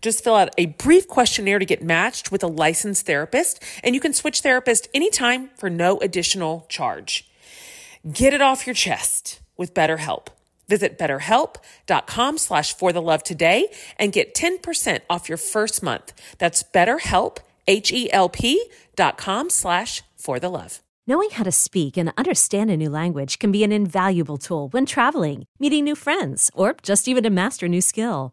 Just fill out a brief questionnaire to get matched with a licensed therapist, and you can switch therapist anytime for no additional charge. Get it off your chest with BetterHelp. Visit betterhelp.com slash for the love today and get 10% off your first month. That's betterhelp, H-E-L-P dot com slash for the love. Knowing how to speak and understand a new language can be an invaluable tool when traveling, meeting new friends, or just even to master a new skill.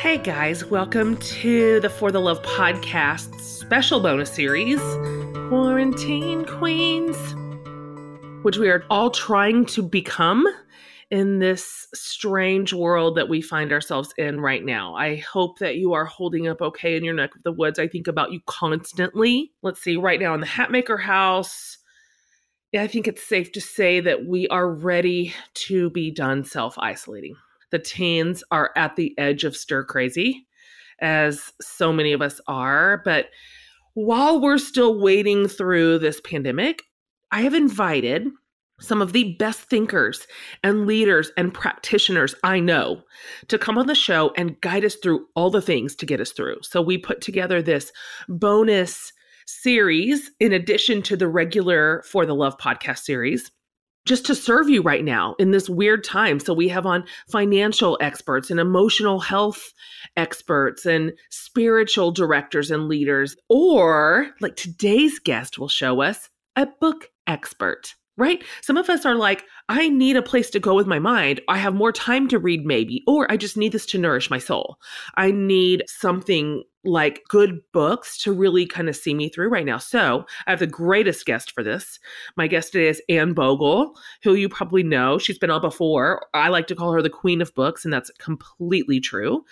Hey guys, welcome to the For the Love podcast special bonus series, Quarantine Queens, which we are all trying to become in this strange world that we find ourselves in right now. I hope that you are holding up okay in your neck of the woods. I think about you constantly. Let's see, right now in the Hatmaker house, I think it's safe to say that we are ready to be done self isolating. The teens are at the edge of stir crazy, as so many of us are. But while we're still waiting through this pandemic, I have invited some of the best thinkers and leaders and practitioners I know to come on the show and guide us through all the things to get us through. So we put together this bonus series in addition to the regular For the Love podcast series just to serve you right now in this weird time. So we have on financial experts and emotional health experts and spiritual directors and leaders. Or, like today's guest will show us, a book expert right? Some of us are like, I need a place to go with my mind. I have more time to read, maybe, or I just need this to nourish my soul. I need something like good books to really kind of see me through right now. So I have the greatest guest for this. My guest today is Anne Bogel, who you probably know. She's been on before. I like to call her the queen of books, and that's completely true.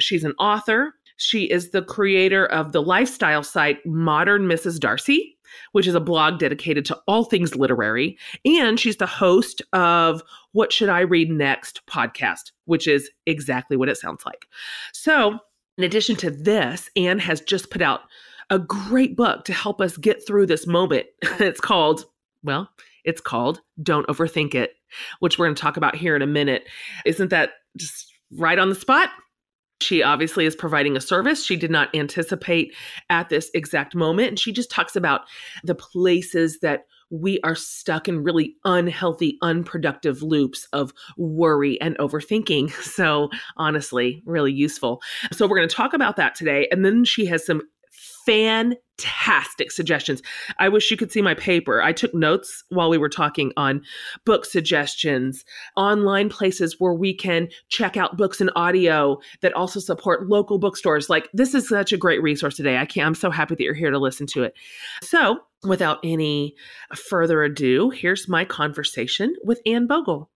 She's an author. She is the creator of the lifestyle site Modern Mrs. Darcy which is a blog dedicated to all things literary. And she's the host of What Should I Read Next podcast, which is exactly what it sounds like. So, in addition to this, Anne has just put out a great book to help us get through this moment. it's called, well, it's called Don't Overthink It, which we're going to talk about here in a minute. Isn't that just right on the spot? She obviously is providing a service she did not anticipate at this exact moment. And she just talks about the places that we are stuck in really unhealthy, unproductive loops of worry and overthinking. So, honestly, really useful. So, we're going to talk about that today. And then she has some fantastic suggestions. I wish you could see my paper. I took notes while we were talking on book suggestions, online places where we can check out books and audio that also support local bookstores. Like this is such a great resource today. I can't I'm so happy that you're here to listen to it. So, without any further ado, here's my conversation with Anne Bogel.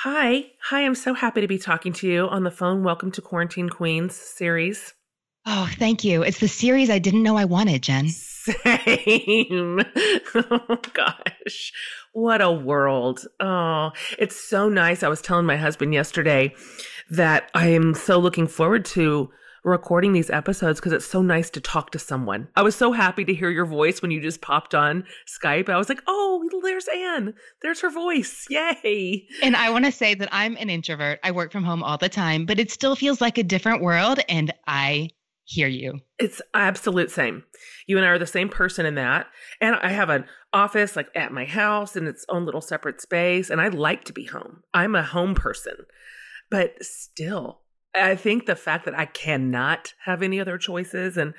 Hi. Hi, I'm so happy to be talking to you on the phone. Welcome to Quarantine Queens series. Oh, thank you. It's the series I didn't know I wanted, Jen. Same. oh, gosh. What a world. Oh, it's so nice. I was telling my husband yesterday that I am so looking forward to recording these episodes because it's so nice to talk to someone. I was so happy to hear your voice when you just popped on Skype. I was like, oh, there's Anne. There's her voice. Yay. And I want to say that I'm an introvert. I work from home all the time, but it still feels like a different world. And I hear you. It's absolute same. You and I are the same person in that. And I have an office like at my house in its own little separate space. And I like to be home. I'm a home person. But still, I think the fact that I cannot have any other choices and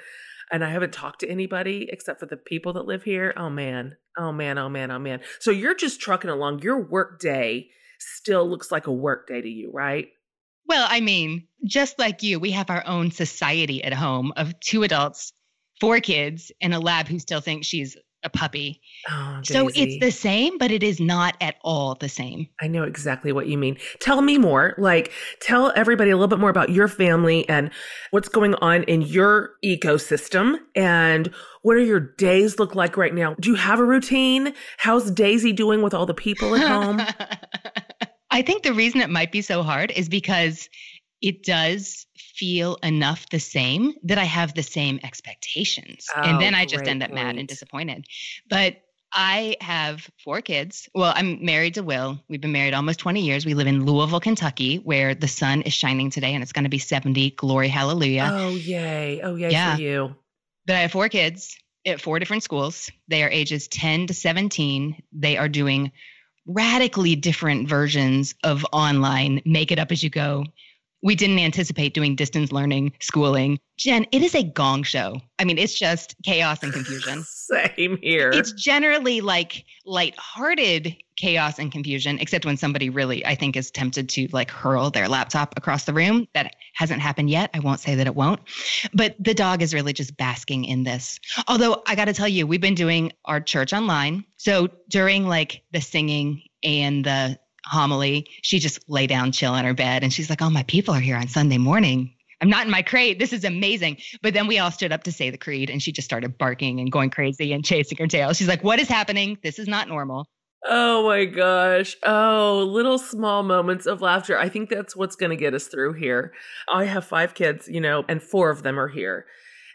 and I haven't talked to anybody except for the people that live here. Oh man. Oh man, oh man, oh man. So you're just trucking along. Your work day still looks like a work day to you, right? Well, I mean, just like you, we have our own society at home of two adults, four kids, and a lab who still thinks she's a puppy. Oh, so it's the same, but it is not at all the same. I know exactly what you mean. Tell me more. Like, tell everybody a little bit more about your family and what's going on in your ecosystem and what are your days look like right now? Do you have a routine? How's Daisy doing with all the people at home? I think the reason it might be so hard is because it does feel enough the same that I have the same expectations. Oh, and then I just end up point. mad and disappointed. But I have four kids. Well, I'm married to Will. We've been married almost 20 years. We live in Louisville, Kentucky, where the sun is shining today and it's going to be 70. Glory, hallelujah. Oh, yay. Oh, yay yeah. for you. But I have four kids at four different schools. They are ages 10 to 17. They are doing radically different versions of online, make it up as you go we didn't anticipate doing distance learning schooling. Jen, it is a gong show. I mean, it's just chaos and confusion. Same here. It's generally like light-hearted chaos and confusion, except when somebody really, I think, is tempted to like hurl their laptop across the room. That hasn't happened yet. I won't say that it won't. But the dog is really just basking in this. Although I got to tell you, we've been doing our church online. So during like the singing and the homily, she just lay down, chill in her bed. And she's like, Oh, my people are here on Sunday morning. I'm not in my crate. This is amazing. But then we all stood up to say the creed and she just started barking and going crazy and chasing her tail. She's like, What is happening? This is not normal. Oh my gosh. Oh, little small moments of laughter. I think that's what's going to get us through here. I have five kids, you know, and four of them are here.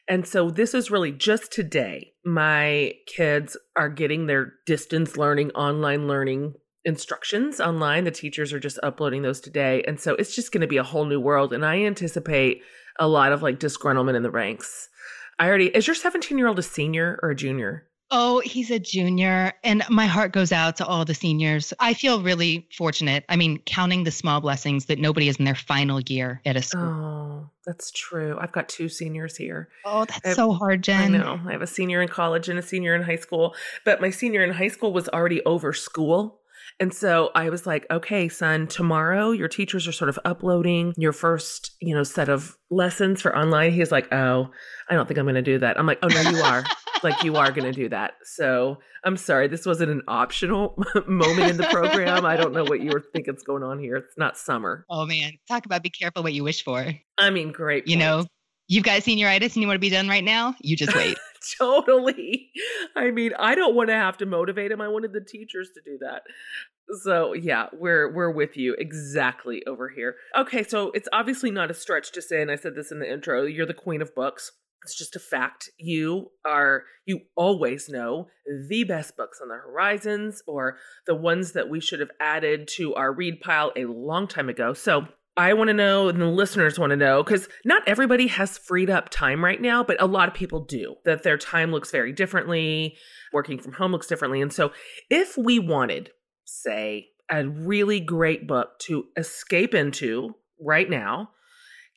And so this is really just today. My kids are getting their distance learning, online learning instructions online. The teachers are just uploading those today. And so it's just going to be a whole new world. And I anticipate a lot of like disgruntlement in the ranks. I already, is your 17 year old a senior or a junior? Oh, he's a junior. And my heart goes out to all the seniors. I feel really fortunate. I mean, counting the small blessings that nobody is in their final year at a school. Oh, that's true. I've got two seniors here. Oh, that's so hard, Jen. I know. I have a senior in college and a senior in high school. But my senior in high school was already over school and so I was like, okay, son, tomorrow your teachers are sort of uploading your first, you know, set of lessons for online. He's like, oh, I don't think I'm going to do that. I'm like, oh, no, you are. like, you are going to do that. So I'm sorry. This wasn't an optional moment in the program. I don't know what you were thinking's going on here. It's not summer. Oh, man. Talk about be careful what you wish for. I mean, great. You know, you've got senioritis and you want to be done right now. You just wait. totally. I mean, I don't want to have to motivate him. I wanted the teachers to do that. So yeah, we're we're with you exactly over here. Okay, so it's obviously not a stretch to say, and I said this in the intro, you're the queen of books. It's just a fact. You are you always know the best books on the horizons or the ones that we should have added to our read pile a long time ago. So I want to know, and the listeners want to know, because not everybody has freed up time right now, but a lot of people do, that their time looks very differently, working from home looks differently. And so, if we wanted, say, a really great book to escape into right now,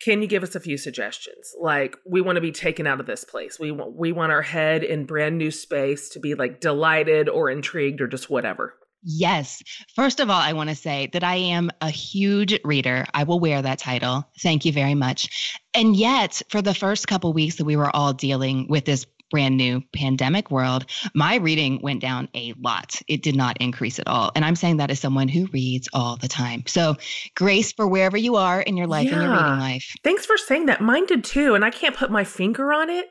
can you give us a few suggestions? Like, we want to be taken out of this place. We want, we want our head in brand new space to be like delighted or intrigued or just whatever. Yes. First of all, I want to say that I am a huge reader. I will wear that title. Thank you very much. And yet, for the first couple weeks that we were all dealing with this brand new pandemic world, my reading went down a lot. It did not increase at all. And I'm saying that as someone who reads all the time. So, grace for wherever you are in your life, yeah. in your reading life. Thanks for saying that. Mine did too. And I can't put my finger on it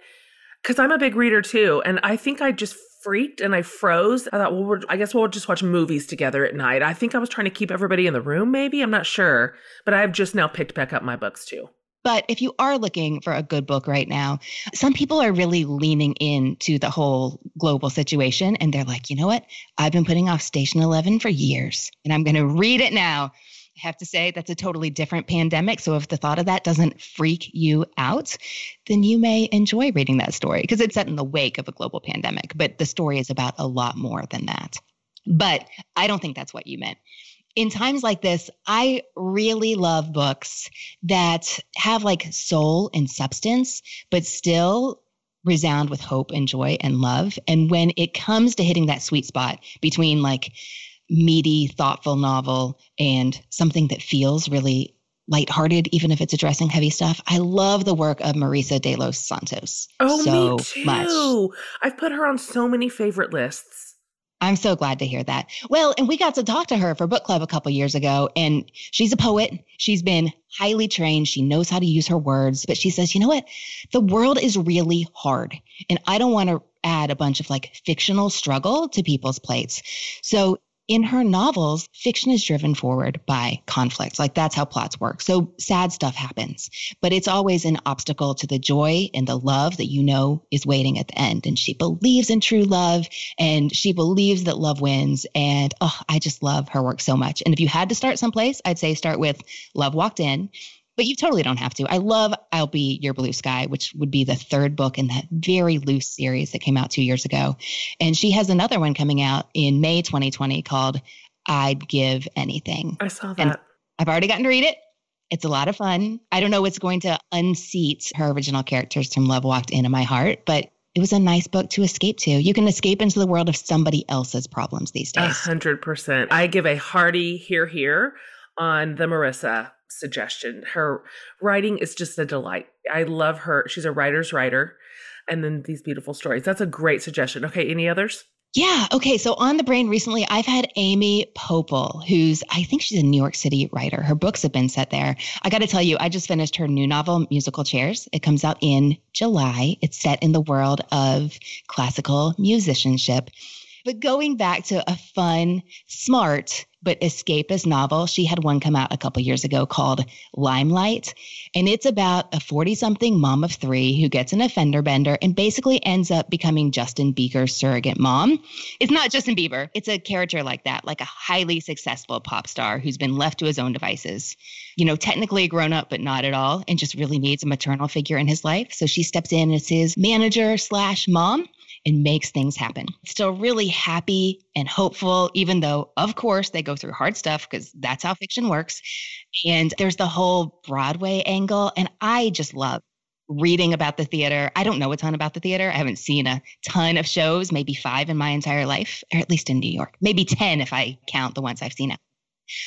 because I'm a big reader too. And I think I just freaked and I froze. I thought, well, I guess we'll just watch movies together at night. I think I was trying to keep everybody in the room, maybe. I'm not sure. But I've just now picked back up my books too. But if you are looking for a good book right now, some people are really leaning into the whole global situation and they're like, you know what? I've been putting off Station 11 for years and I'm going to read it now. Have to say that's a totally different pandemic. So if the thought of that doesn't freak you out, then you may enjoy reading that story because it's set in the wake of a global pandemic. But the story is about a lot more than that. But I don't think that's what you meant in times like this, I really love books that have like soul and substance, but still resound with hope and joy and love. And when it comes to hitting that sweet spot between like meaty, thoughtful novel and something that feels really lighthearted, even if it's addressing heavy stuff. I love the work of Marisa de los Santos. Oh, so me too. Much. I've put her on so many favorite lists. I'm so glad to hear that. Well, and we got to talk to her for book club a couple years ago, and she's a poet. She's been highly trained. She knows how to use her words, but she says, you know what? The world is really hard, and I don't want to add a bunch of like fictional struggle to people's plates. So in her novels, fiction is driven forward by conflict. Like that's how plots work. So sad stuff happens, but it's always an obstacle to the joy and the love that you know is waiting at the end. And she believes in true love and she believes that love wins. And oh, I just love her work so much. And if you had to start someplace, I'd say start with Love Walked In but you totally don't have to. I love I'll Be Your Blue Sky, which would be the third book in that very loose series that came out two years ago. And she has another one coming out in May 2020 called I'd Give Anything. I saw that. And I've already gotten to read it. It's a lot of fun. I don't know what's going to unseat her original characters from Love Walked In in my heart, but it was a nice book to escape to. You can escape into the world of somebody else's problems these days. A hundred percent. I give a hearty here, here on the Marisa suggestion. Her writing is just a delight. I love her. She's a writer's writer. And then these beautiful stories. That's a great suggestion. Okay, any others? Yeah. Okay. So on the brain recently, I've had Amy Poeppel, who's, I think she's a New York City writer. Her books have been set there. I got to tell you, I just finished her new novel, Musical Chairs. It comes out in July. It's set in the world of classical musicianship. But going back to a fun, smart, but escapist novel. She had one come out a couple years ago called Limelight. And it's about a 40 something mom of three who gets an offender bender and basically ends up becoming Justin Bieber's surrogate mom. It's not Justin Bieber, it's a character like that, like a highly successful pop star who's been left to his own devices. You know, technically a grown up, but not at all, and just really needs a maternal figure in his life. So she steps in as his manager slash mom and makes things happen. Still really happy and hopeful, even though, of course, they go through hard stuff because that's how fiction works. And there's the whole Broadway angle. And I just love reading about the theater. I don't know a ton about the theater. I haven't seen a ton of shows, maybe five in my entire life, or at least in New York, maybe 10 if I count the ones I've seen.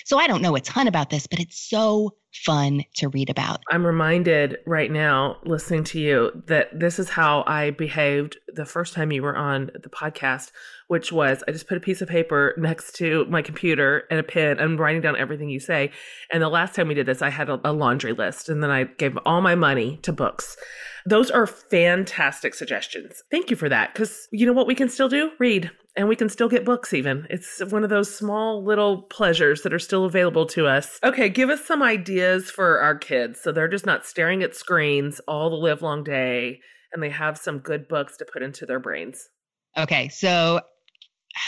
So I don't know a ton about this, but it's so fun to read about. I'm reminded right now, listening to you, that this is how I behaved the first time you were on the podcast, which was I just put a piece of paper next to my computer and a pen. I'm writing down everything you say. And the last time we did this, I had a, a laundry list and then I gave all my money to books. Those are fantastic suggestions. Thank you for that. Because you know what we can still do? Read and we can still get books even. It's one of those small little pleasures that are still available to us. Okay, give us some ideas for our kids so they're just not staring at screens all the live long day and they have some good books to put into their brains. Okay, so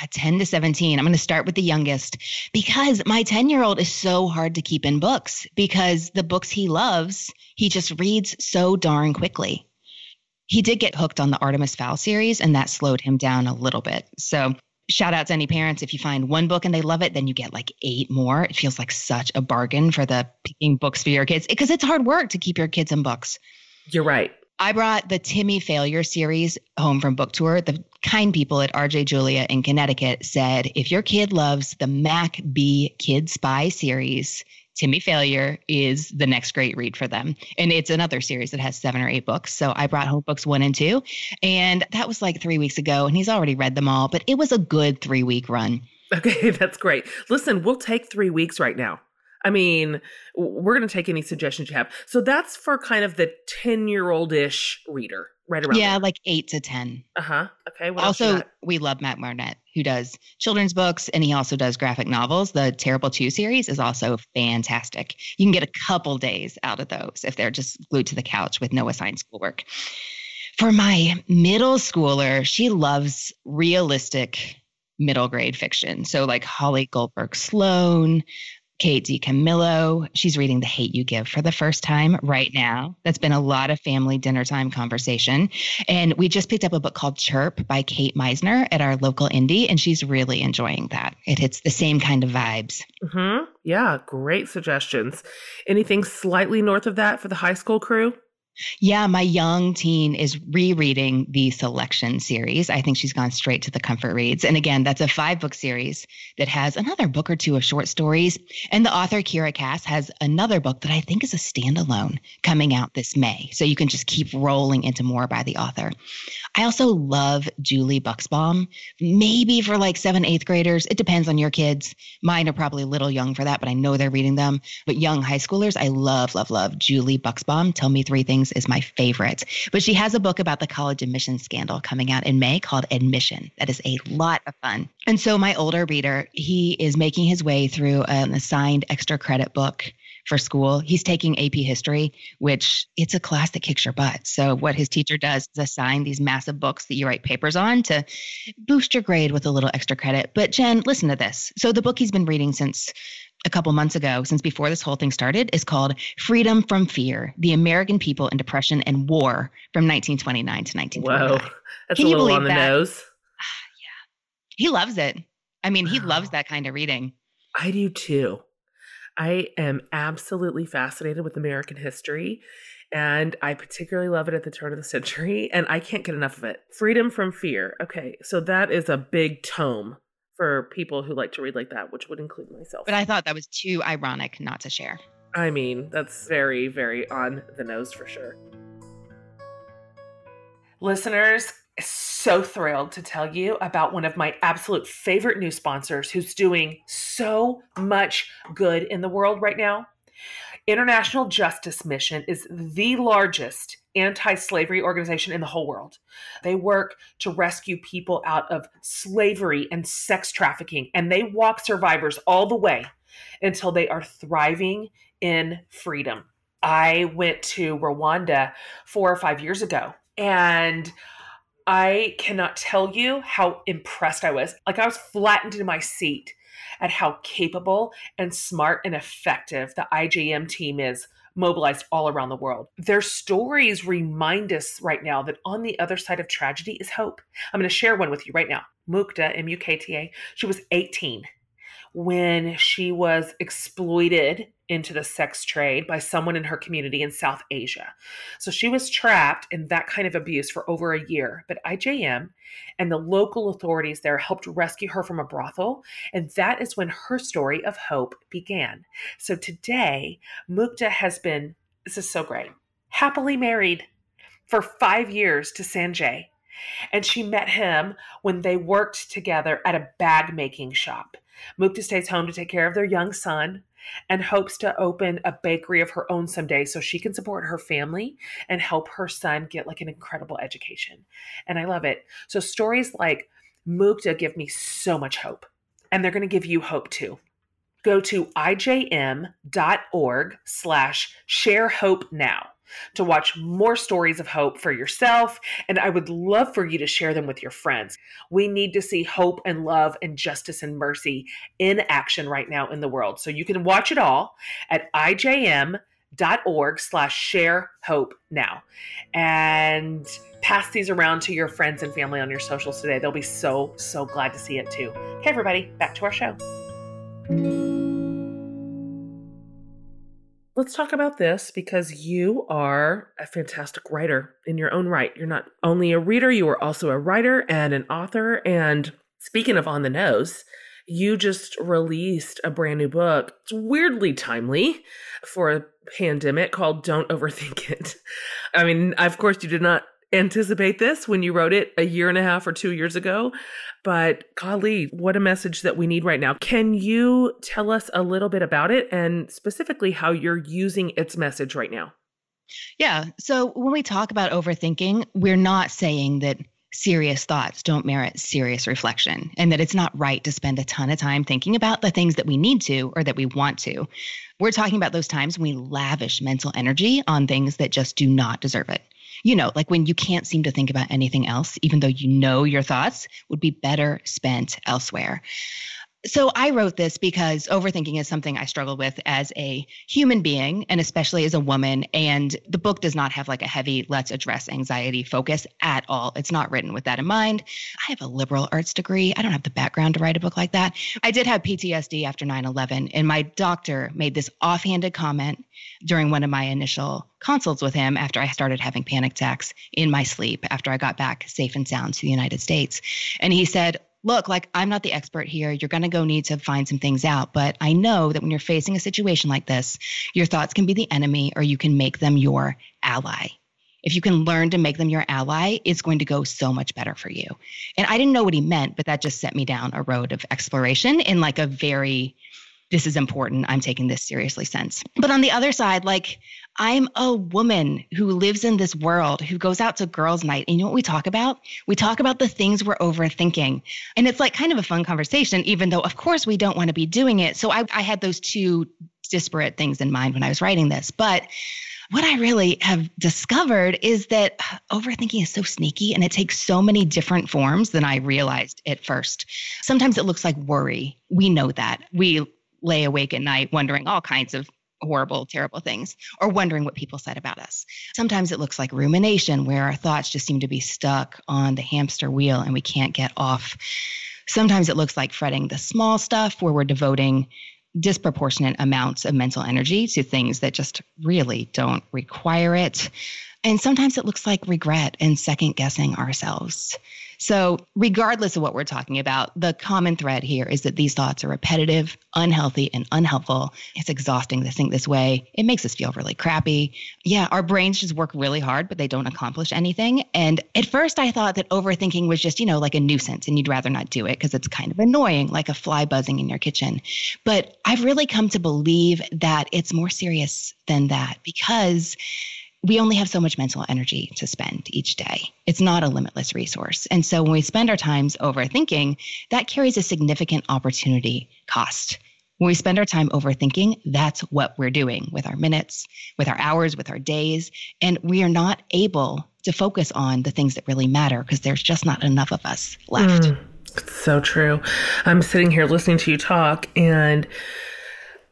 uh, 10 to 17. I'm going to start with the youngest because my 10 year old is so hard to keep in books because the books he loves, he just reads so darn quickly he did get hooked on the Artemis Fowl series, and that slowed him down a little bit. So, shout out to any parents. If you find one book and they love it, then you get like eight more. It feels like such a bargain for the picking books for your kids because it's hard work to keep your kids in books. You're right. I brought the Timmy Failure series home from book tour. The kind people at RJ Julia in Connecticut said if your kid loves the Mac B Kid Spy series, Timmy Failure is the next great read for them. And it's another series that has seven or eight books. So I brought home books one and two. And that was like three weeks ago. And he's already read them all, but it was a good three week run. Okay, that's great. Listen, we'll take three weeks right now. I mean, we're going to take any suggestions you have. So that's for kind of the 10 year old ish reader, right around Yeah, there. like eight to 10. Uh huh. Okay. Also, we love Mac Barnett, who does children's books and he also does graphic novels. The Terrible Two series is also fantastic. You can get a couple days out of those if they're just glued to the couch with no assigned schoolwork. For my middle schooler, she loves realistic middle grade fiction. So, like Holly Goldberg Sloan, Kate DiCamillo. She's reading The Hate You Give for the first time right now. That's been a lot of family dinner time conversation. And we just picked up a book called Chirp by Kate Messner at our local indie, and she's really enjoying that. It hits the same kind of vibes. hmm Yeah, great suggestions. Anything slightly north of that for the high school crew? Yeah, my young teen is rereading the Selection series. I think she's gone straight to the comfort reads. And again, that's a five book series that has another book or two of short stories. And the author, Kiera Cass, has another book that I think is a standalone coming out this May. So you can just keep rolling into more by the author. I also love Julie Buxbaum, maybe for like seven, eighth graders. It depends on your kids. Mine are probably a little young for that, but I know they're reading them. But young high schoolers, I love, love, love Julie Buxbaum. Tell Me Three Things is my favorite. But she has a book about the college admission scandal coming out in May called Admission. That is a lot of fun. And so my older reader, he is making his way through an assigned extra credit book for school. He's taking AP history, which it's a class that kicks your butt. So what his teacher does is assign these massive books that you write papers on to boost your grade with a little extra credit. But Jen, listen to this. So the book he's been reading since a couple months ago, since before this whole thing started, is called Freedom from Fear: The American People in Depression and War from 1929 to 1929. Whoa, that's Can a you little believe on the that? nose. Yeah. He loves it. I mean, he loves that kind of reading. I do too. I am absolutely fascinated with American history, and I particularly love it at the turn of the century, and I can't get enough of it. Freedom from Fear. Okay, so that is a big tome for people who like to read like that, which would include myself. But I thought that was too ironic not to share. I mean, that's very, very on the nose for sure. Listeners, so thrilled to tell you about one of my absolute favorite new sponsors who's doing so much good in the world right now. International Justice Mission is the largest anti slavery organization in the whole world. They work to rescue people out of slavery and sex trafficking, and they walk survivors all the way until they are thriving in freedom. I went to Rwanda four or five years ago, and I cannot tell you how impressed I was. Like, I was flattened in my seat at how capable and smart and effective the IJM team is mobilized all around the world. Their stories remind us right now that on the other side of tragedy is hope. I'm going to share one with you right now. Mukta, M U K T A, she was 18 when she was exploited into the sex trade by someone in her community in South Asia. So she was trapped in that kind of abuse for over a year. But IJM and the local authorities there helped rescue her from a brothel. And that is when her story of hope began. So today, Mukta has been, this is so great, happily married for five years to Sanjay. And she met him when they worked together at a bag making shop. Mukta stays home to take care of their young son and hopes to open a bakery of her own someday so she can support her family and help her son get like an incredible education. And I love it. So stories like Mukta give me so much hope. And they're going to give you hope too. Go to ijm.org slash share hope now to watch more stories of hope for yourself. And I would love for you to share them with your friends. We need to see hope and love and justice and mercy in action right now in the world. So you can watch it all at ijm.org slash share hope now. And pass these around to your friends and family on your socials today. They'll be so, so glad to see it too. Okay, everybody, back to our show. Let's talk about this because you are a fantastic writer in your own right. You're not only a reader, you are also a writer and an author. And speaking of on the nose, you just released a brand new book. It's weirdly timely for a pandemic called Don't Overthink It. I mean, of course, you did not anticipate this when you wrote it a year and a half or two years ago. But golly, what a message that we need right now. Can you tell us a little bit about it and specifically how you're using its message right now? Yeah. So when we talk about overthinking, we're not saying that serious thoughts don't merit serious reflection and that it's not right to spend a ton of time thinking about the things that we need to or that we want to. We're talking about those times when we lavish mental energy on things that just do not deserve it. You know, like when you can't seem to think about anything else, even though you know your thoughts would be better spent elsewhere. So I wrote this because overthinking is something I struggle with as a human being and especially as a woman. And the book does not have like a heavy let's address anxiety focus at all. It's not written with that in mind. I have a liberal arts degree. I don't have the background to write a book like that. I did have PTSD after 9 11, and my doctor made this offhanded comment during one of my initial consults with him after I started having panic attacks in my sleep after I got back safe and sound to the United States. And he said, look, like I'm not the expert here. You're going to go need to find some things out. But I know that when you're facing a situation like this, your thoughts can be the enemy or you can make them your ally. If you can learn to make them your ally, it's going to go so much better for you. And I didn't know what he meant, but that just set me down a road of exploration in like a very this is important. I'm taking this seriously sense. But on the other side, like I'm a woman who lives in this world, who goes out to girls' night. And you know what we talk about? We talk about the things we're overthinking. And it's like kind of a fun conversation, even though, of course, we don't want to be doing it. So I, I had those two disparate things in mind when I was writing this. But what I really have discovered is that uh, overthinking is so sneaky and it takes so many different forms than I realized at first. Sometimes it looks like worry. We know that. We lay awake at night wondering all kinds of horrible, terrible things, or wondering what people said about us. Sometimes it looks like rumination, where our thoughts just seem to be stuck on the hamster wheel and we can't get off. Sometimes it looks like fretting the small stuff, where we're devoting disproportionate amounts of mental energy to things that just really don't require it. And sometimes it looks like regret and second guessing ourselves. So, regardless of what we're talking about, the common thread here is that these thoughts are repetitive, unhealthy, and unhelpful. It's exhausting to think this way. It makes us feel really crappy. Yeah, our brains just work really hard, but they don't accomplish anything. And at first, I thought that overthinking was just, you know, like a nuisance and you'd rather not do it because it's kind of annoying, like a fly buzzing in your kitchen. But I've really come to believe that it's more serious than that because we only have so much mental energy to spend each day. It's not a limitless resource. And so when we spend our times overthinking, that carries a significant opportunity cost. When we spend our time overthinking, that's what we're doing with our minutes, with our hours, with our days. And we are not able to focus on the things that really matter because there's just not enough of us left. Mm, so true. I'm sitting here listening to you talk, and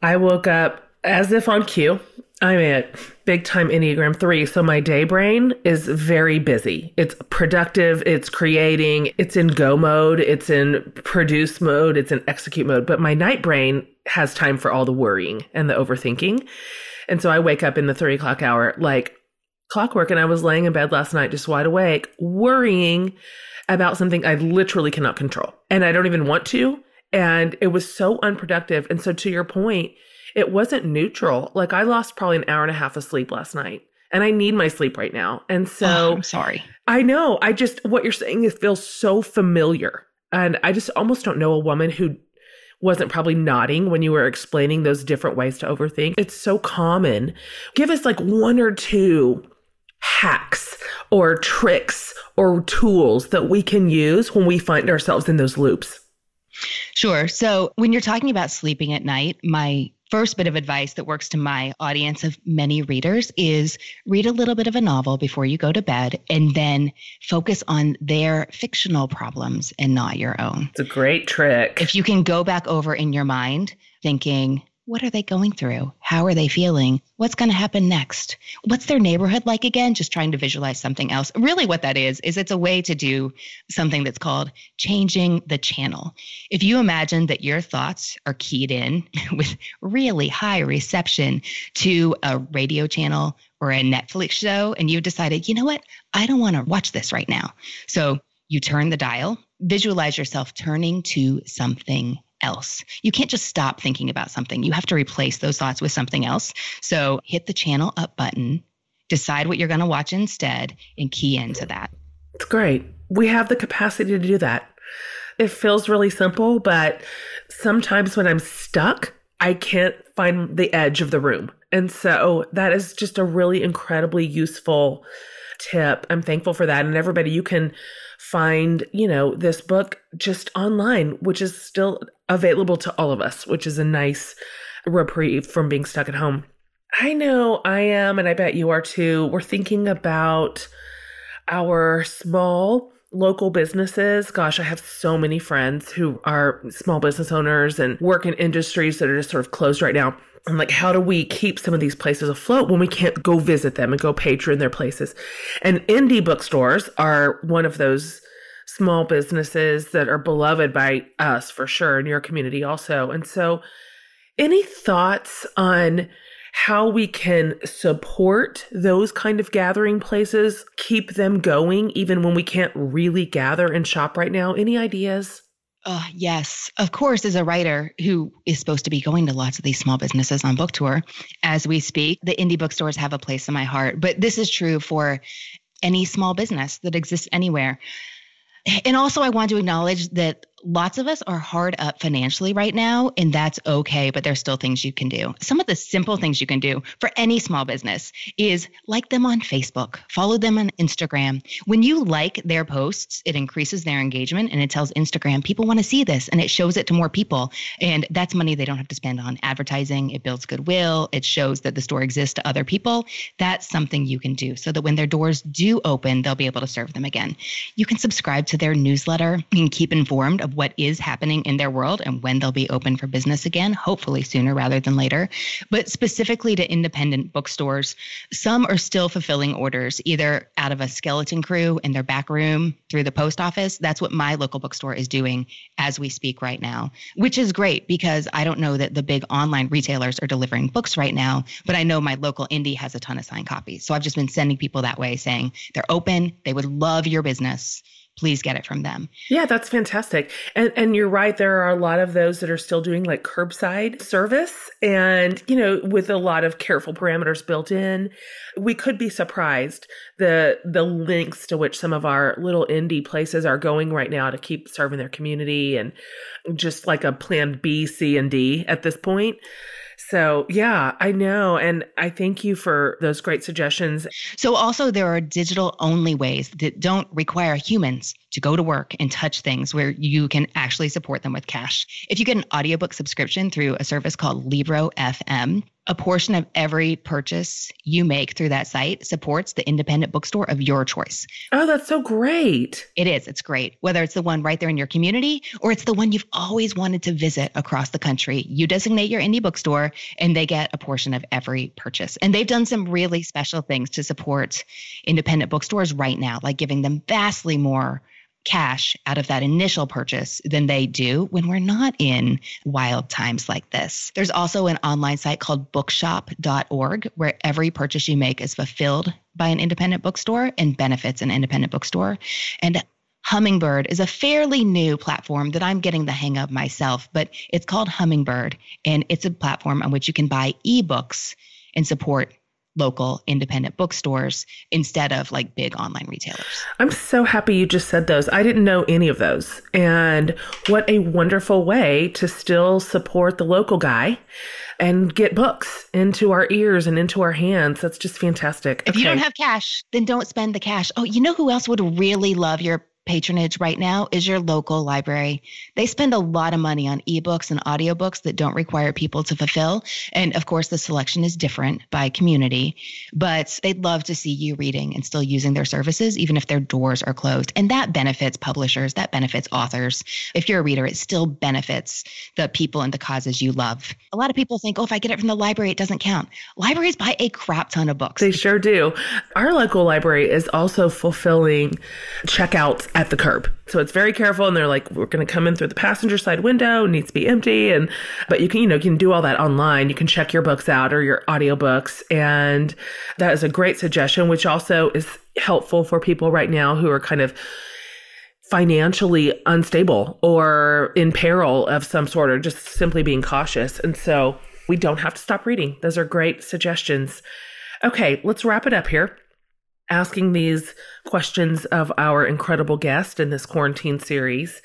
I woke up as if on cue. I'm at big time Enneagram 3. So my day brain is very busy. It's productive, it's creating, it's in go mode, it's in produce mode, it's in execute mode. But my night brain has time for all the worrying and the overthinking. And so I wake up in the three o'clock hour like clockwork. And I was laying in bed last night just wide awake, worrying about something I literally cannot control. And I don't even want to. And it was so unproductive. And so to your point, it wasn't neutral. Like I lost probably an hour and a half of sleep last night and I need my sleep right now. And so oh, I'm sorry. I know. I just what you're saying is feels so familiar. And I just almost don't know a woman who wasn't probably nodding when you were explaining those different ways to overthink. It's so common. Give us like one or two hacks or tricks or tools that we can use when we find ourselves in those loops. Sure. So, when you're talking about sleeping at night, my first bit of advice that works to my audience of many readers is read a little bit of a novel before you go to bed and then focus on their fictional problems and not your own. It's a great trick. If you can go back over in your mind thinking, what are they going through? How are they feeling? What's going to happen next? What's their neighborhood like again? Just trying to visualize something else. Really, what that is, is it's a way to do something that's called changing the channel. If you imagine that your thoughts are keyed in with really high reception to a radio channel or a Netflix show, and you've decided, you know what? I don't want to watch this right now. So you turn the dial, visualize yourself turning to something else. You can't just stop thinking about something. You have to replace those thoughts with something else. So hit the channel up button, decide what you're going to watch instead, and key into that. It's great. We have the capacity to do that. It feels really simple, but sometimes when I'm stuck, I can't find the edge of the room. And so that is just a really incredibly useful tip. I'm thankful for that. And everybody, you can find, you know, this book just online, which is still available to all of us, which is a nice reprieve from being stuck at home. I know I am, and I bet you are too. We're thinking about our small local businesses. Gosh, I have so many friends who are small business owners and work in industries that are just sort of closed right now. And like, how do we keep some of these places afloat when we can't go visit them and go patron their places? And indie bookstores are one of those small businesses that are beloved by us for sure in your community also. And so, any thoughts on how we can support those kind of gathering places, keep them going even when we can't really gather and shop right now? Any ideas? Uh, yes, of course, as a writer who is supposed to be going to lots of these small businesses on book tour as we speak, the indie bookstores have a place in my heart. But this is true for any small business that exists anywhere. And also, I want to acknowledge that lots of us are hard up financially right now, and that's okay, but there's still things you can do. Some of the simple things you can do for any small business is like them on Facebook, follow them on Instagram. When you like their posts, it increases their engagement and it tells Instagram people want to see this and it shows it to more people. And that's money they don't have to spend on advertising. It builds goodwill, it shows that the store exists to other people. That's something you can do so that when their doors do open, they'll be able to serve them again. You can subscribe to their newsletter and keep informed of what is happening in their world and when they'll be open for business again, hopefully sooner rather than later. But specifically to independent bookstores, some are still fulfilling orders either out of a skeleton crew in their back room through the post office. That's what my local bookstore is doing as we speak right now, which is great because I don't know that the big online retailers are delivering books right now, but I know my local indie has a ton of signed copies. So I've just been sending people that way saying they're open, they would love your business please get it from them. Yeah, that's fantastic. And and you're right there are a lot of those that are still doing like curbside service and you know with a lot of careful parameters built in. We could be surprised the the links to which some of our little indie places are going right now to keep serving their community and just like a plan B, C and D at this point. So, yeah, I know. And I thank you for those great suggestions. So, also, there are digital only ways that don't require humans to go to work and touch things where you can actually support them with cash. If you get an audiobook subscription through a service called Libro FM, a portion of every purchase you make through that site supports the independent bookstore of your choice. Oh, that's so great. It is. It's great. Whether it's the one right there in your community or it's the one you've always wanted to visit across the country, you designate your indie bookstore and they get a portion of every purchase. And they've done some really special things to support independent bookstores right now, like giving them vastly more cash out of that initial purchase than they do when we're not in wild times like this. There's also an online site called bookshop.org where every purchase you make is fulfilled by an independent bookstore and benefits an independent bookstore. And Hummingbird is a fairly new platform that I'm getting the hang of myself, but it's called Hummingbird and it's a platform on which you can buy ebooks and support local independent bookstores instead of like big online retailers. I'm so happy you just said those. I didn't know any of those. And what a wonderful way to still support the local guy and get books into our ears and into our hands. That's just fantastic. If okay. you don't have cash, then don't spend the cash. Oh, you know who else would really love your patronage right now is your local library. They spend a lot of money on ebooks and audiobooks that don't require people to fulfill. And of course, the selection is different by community, but they'd love to see you reading and still using their services, even if their doors are closed. And that benefits publishers, that benefits authors. If you're a reader, it still benefits the people and the causes you love. A lot of people think, oh, if I get it from the library, it doesn't count. Libraries buy a crap ton of books. They sure do. Our local library is also fulfilling checkouts at the curb. So it's very careful and they're like, we're going to come in through the passenger side window, needs to be empty. And, but you can, you know, you can do all that online. You can check your books out or your audiobooks. And that is a great suggestion, which also is helpful for people right now who are kind of financially unstable or in peril of some sort or just simply being cautious. And so we don't have to stop reading. Those are great suggestions. Okay, let's wrap it up here. Asking these questions of our incredible guest in this quarantine series.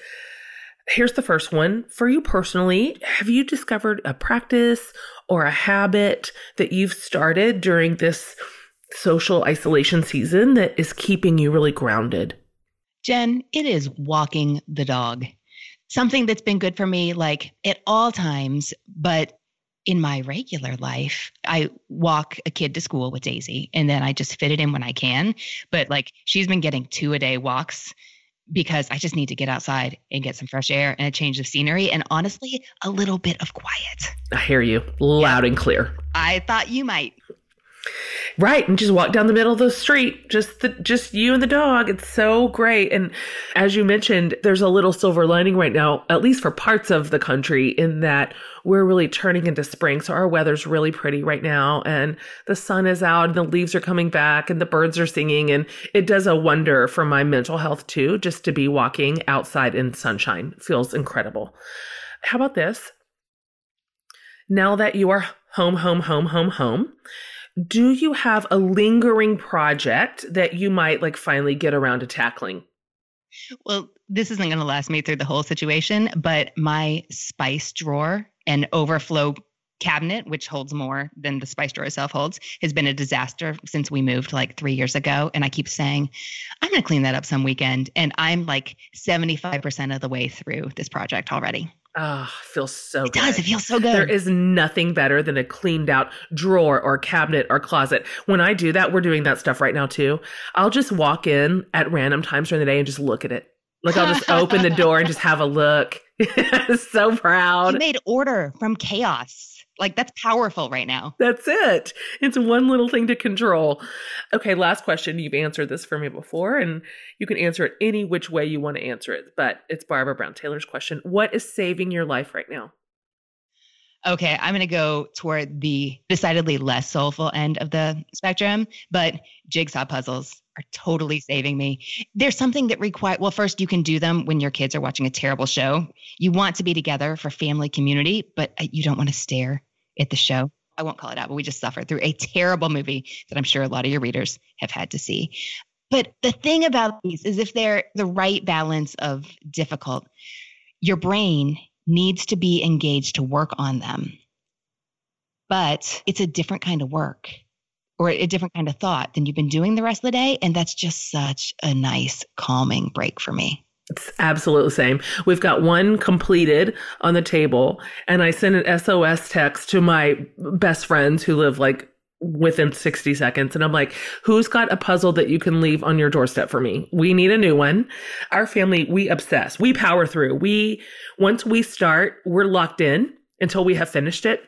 Here's the first one. For you personally, have you discovered a practice or a habit that you've started during this social isolation season that is keeping you really grounded? Jen, it is walking the dog. Something that's been good for me, like at all times, but in my regular life, I walk a kid to school with Daisy and then I just fit it in when I can. But like she's been getting two a day walks because I just need to get outside and get some fresh air and a change of scenery and honestly, a little bit of quiet. I hear you loud yeah. and clear. I thought you might. Right, and just walk down the middle of the street, just the, just you and the dog. It's so great. And as you mentioned, there's a little silver lining right now, at least for parts of the country, in that we're really turning into spring. So our weather's really pretty right now, and the sun is out, and the leaves are coming back, and the birds are singing, and it does a wonder for my mental health too. Just to be walking outside in sunshine feels incredible. How about this? Now that you are home, home, home, home, home do you have a lingering project that you might like finally get around to tackling? Well, this isn't going to last me through the whole situation, but my spice drawer and overflow cabinet, which holds more than the spice drawer itself holds, has been a disaster since we moved like three years ago. And I keep saying, I'm going to clean that up some weekend. And I'm like 75% of the way through this project already. Oh, feels so it good. does. It feels so good. There is nothing better than a cleaned out drawer or cabinet or closet. When I do that, we're doing that stuff right now too. I'll just walk in at random times during the day and just look at it. Like I'll just open the door and just have a look. so proud. You made order from chaos. Like that's powerful right now. That's it. It's one little thing to control. Okay, last question. You've answered this for me before, and you can answer it any which way you want to answer it. But it's Barbara Brown Taylor's question. What is saving your life right now? Okay, I'm going to go toward the decidedly less soulful end of the spectrum, but jigsaw puzzles are totally saving me. There's something that require well first you can do them when your kids are watching a terrible show. You want to be together for family community, but uh, you don't want to stare at the show. I won't call it out, but we just suffered through a terrible movie that I'm sure a lot of your readers have had to see. But the thing about these is if they're the right balance of difficult, your brain needs to be engaged to work on them. But it's a different kind of work or a different kind of thought than you've been doing the rest of the day. And that's just such a nice, calming break for me. It's absolutely the same. We've got one completed on the table, and I sent an SOS text to my best friends who live like within 60 seconds. And I'm like, who's got a puzzle that you can leave on your doorstep for me? We need a new one. Our family, we obsess, we power through. We, once we start, we're locked in until we have finished it.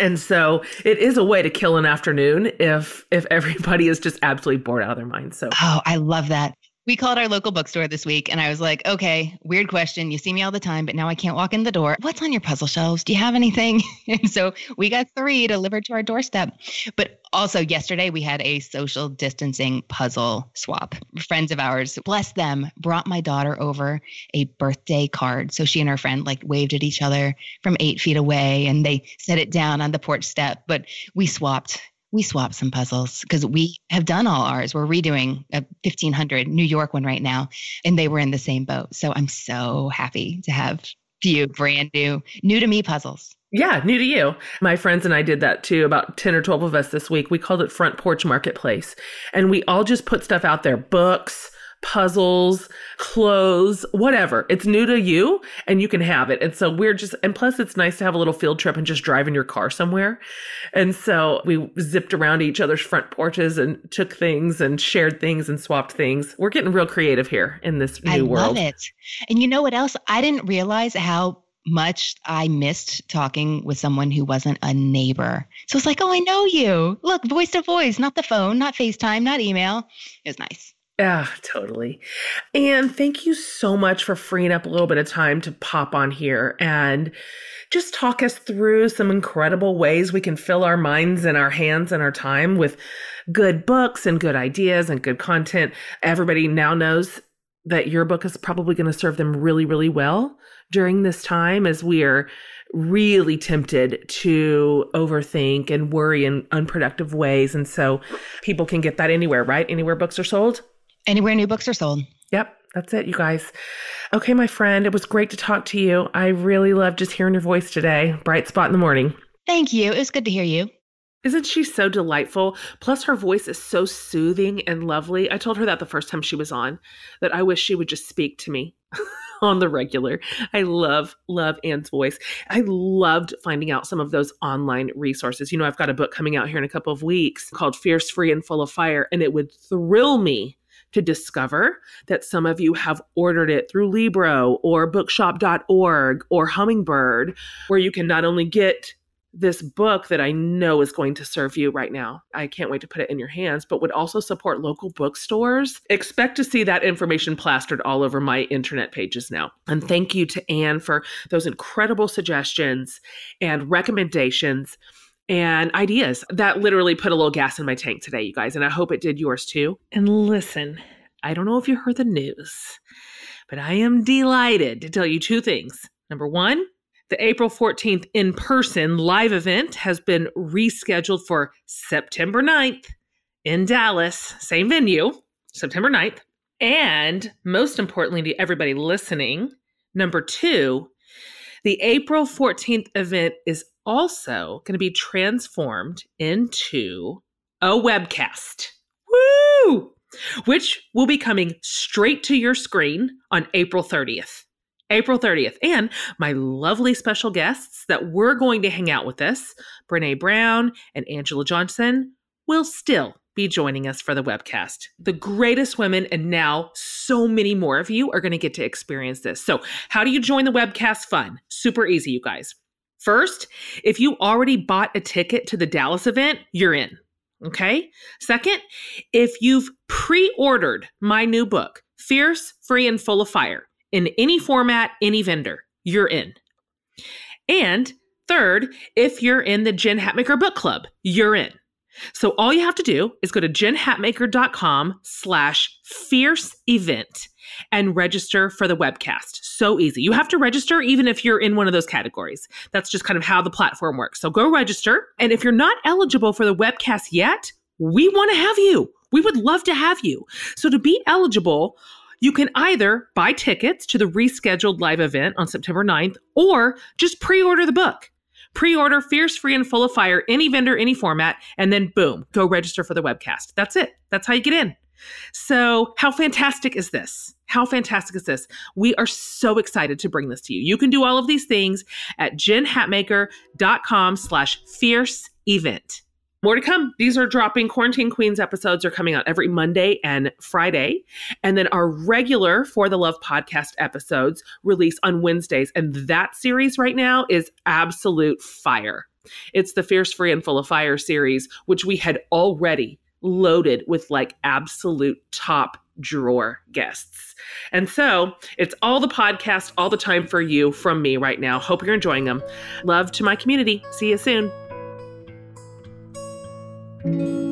And so it is a way to kill an afternoon if if everybody is just absolutely bored out of their minds. So Oh, I love that. We called our local bookstore this week and I was like, okay, weird question. You see me all the time, but now I can't walk in the door. What's on your puzzle shelves? Do you have anything? and so we got three delivered to our doorstep. But also, yesterday we had a social distancing puzzle swap. Friends of ours, bless them, brought my daughter over a birthday card. So she and her friend like waved at each other from eight feet away and they set it down on the porch step. But we swapped we swapped some puzzles because we have done all ours. We're redoing a 1500 New York one right now, and they were in the same boat. So I'm so happy to have a few brand new, new to me puzzles. Yeah, new to you. My friends and I did that too, about 10 or 12 of us this week. We called it Front Porch Marketplace. And we all just put stuff out there books, puzzles, clothes, whatever. It's new to you and you can have it. And so we're just, and plus it's nice to have a little field trip and just drive in your car somewhere. And so we zipped around each other's front porches and took things and shared things and swapped things. We're getting real creative here in this new I world. I love it. And you know what else? I didn't realize how much I missed talking with someone who wasn't a neighbor. So it's like, oh, I know you. Look, voice to voice, not the phone, not FaceTime, not email. It was nice. Yeah, totally. And thank you so much for freeing up a little bit of time to pop on here and just talk us through some incredible ways we can fill our minds and our hands and our time with good books and good ideas and good content. Everybody now knows that your book is probably going to serve them really, really well during this time as we are really tempted to overthink and worry in unproductive ways. And so people can get that anywhere, right? Anywhere books are sold? Anywhere new books are sold. Yep, that's it, you guys. Okay, my friend, it was great to talk to you. I really loved just hearing your voice today. Bright spot in the morning. Thank you. It was good to hear you. Isn't she so delightful? Plus, her voice is so soothing and lovely. I told her that the first time she was on, that I wish she would just speak to me on the regular. I love, love Anne's voice. I loved finding out some of those online resources. You know, I've got a book coming out here in a couple of weeks called Fierce, Free, and Full of Fire, and it would thrill me to discover that some of you have ordered it through Libro or bookshop.org or Hummingbird, where you can not only get this book that I know is going to serve you right now. I can't wait to put it in your hands, but would also support local bookstores. Expect to see that information plastered all over my internet pages now. And thank you to Anne for those incredible suggestions and recommendations and ideas that literally put a little gas in my tank today, you guys. And I hope it did yours too. And listen, I don't know if you heard the news, but I am delighted to tell you two things. Number one, the April 14th in person live event has been rescheduled for September 9th in Dallas, same venue, September 9th. And most importantly to everybody listening, number two, the April 14th event is also going to be transformed into a webcast. Woo! Which will be coming straight to your screen on April 30th. April 30th. And my lovely special guests that we're going to hang out with us, Brene Brown and Angela Johnson, will still be joining us for the webcast. The greatest women, and now so many more of you are going to get to experience this. So, how do you join the webcast fun? Super easy, you guys. First, if you already bought a ticket to the Dallas event, you're in. Okay. Second, if you've pre ordered my new book, Fierce, Free, and Full of Fire, in any format, any vendor, you're in. And third, if you're in the Jen Hatmaker Book Club, you're in. So all you have to do is go to jenhatmaker.com slash fierce event and register for the webcast. So easy. You have to register even if you're in one of those categories. That's just kind of how the platform works. So go register. And if you're not eligible for the webcast yet, we want to have you. We would love to have you. So to be eligible, you can either buy tickets to the rescheduled live event on September 9th or just pre order the book. Pre order Fierce, Free, and Full of Fire, any vendor, any format, and then boom, go register for the webcast. That's it. That's how you get in. So, how fantastic is this? How fantastic is this? We are so excited to bring this to you. You can do all of these things at jenhatmaker.com slash fierce event. More to come. These are dropping. Quarantine Queens episodes are coming out every Monday and Friday. And then our regular For the Love podcast episodes release on Wednesdays. And that series right now is absolute fire. It's the Fierce Free and Full of Fire series, which we had already loaded with like absolute top drawer guests. And so it's all the podcast, all the time for you from me right now. Hope you're enjoying them. Love to my community. See you soon. Thank you.